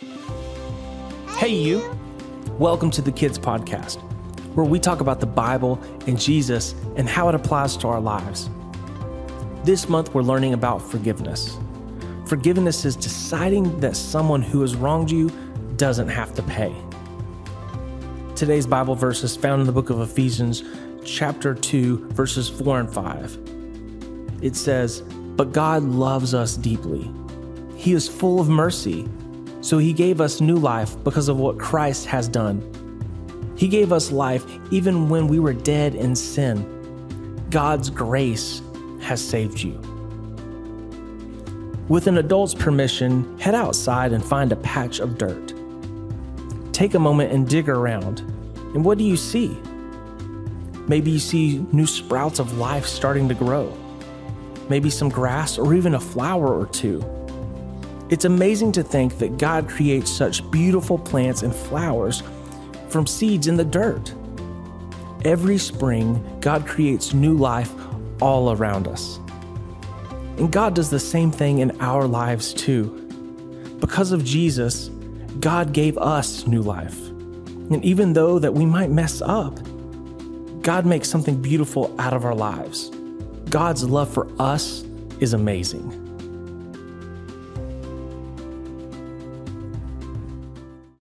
Hey, you. Welcome to the Kids Podcast, where we talk about the Bible and Jesus and how it applies to our lives. This month, we're learning about forgiveness. Forgiveness is deciding that someone who has wronged you doesn't have to pay. Today's Bible verse is found in the book of Ephesians, chapter 2, verses 4 and 5. It says, But God loves us deeply. He is full of mercy so he gave us new life because of what Christ has done. He gave us life even when we were dead in sin. God's grace has saved you. With an adult's permission, head outside and find a patch of dirt. Take a moment and dig around. And what do you see? Maybe you see new sprouts of life starting to grow. Maybe some grass or even a flower or two. It's amazing to think that God creates such beautiful plants and flowers from seeds in the dirt. Every spring, God creates new life all around us. And God does the same thing in our lives too. Because of Jesus, God gave us new life. And even though that we might mess up, God makes something beautiful out of our lives. God's love for us is amazing.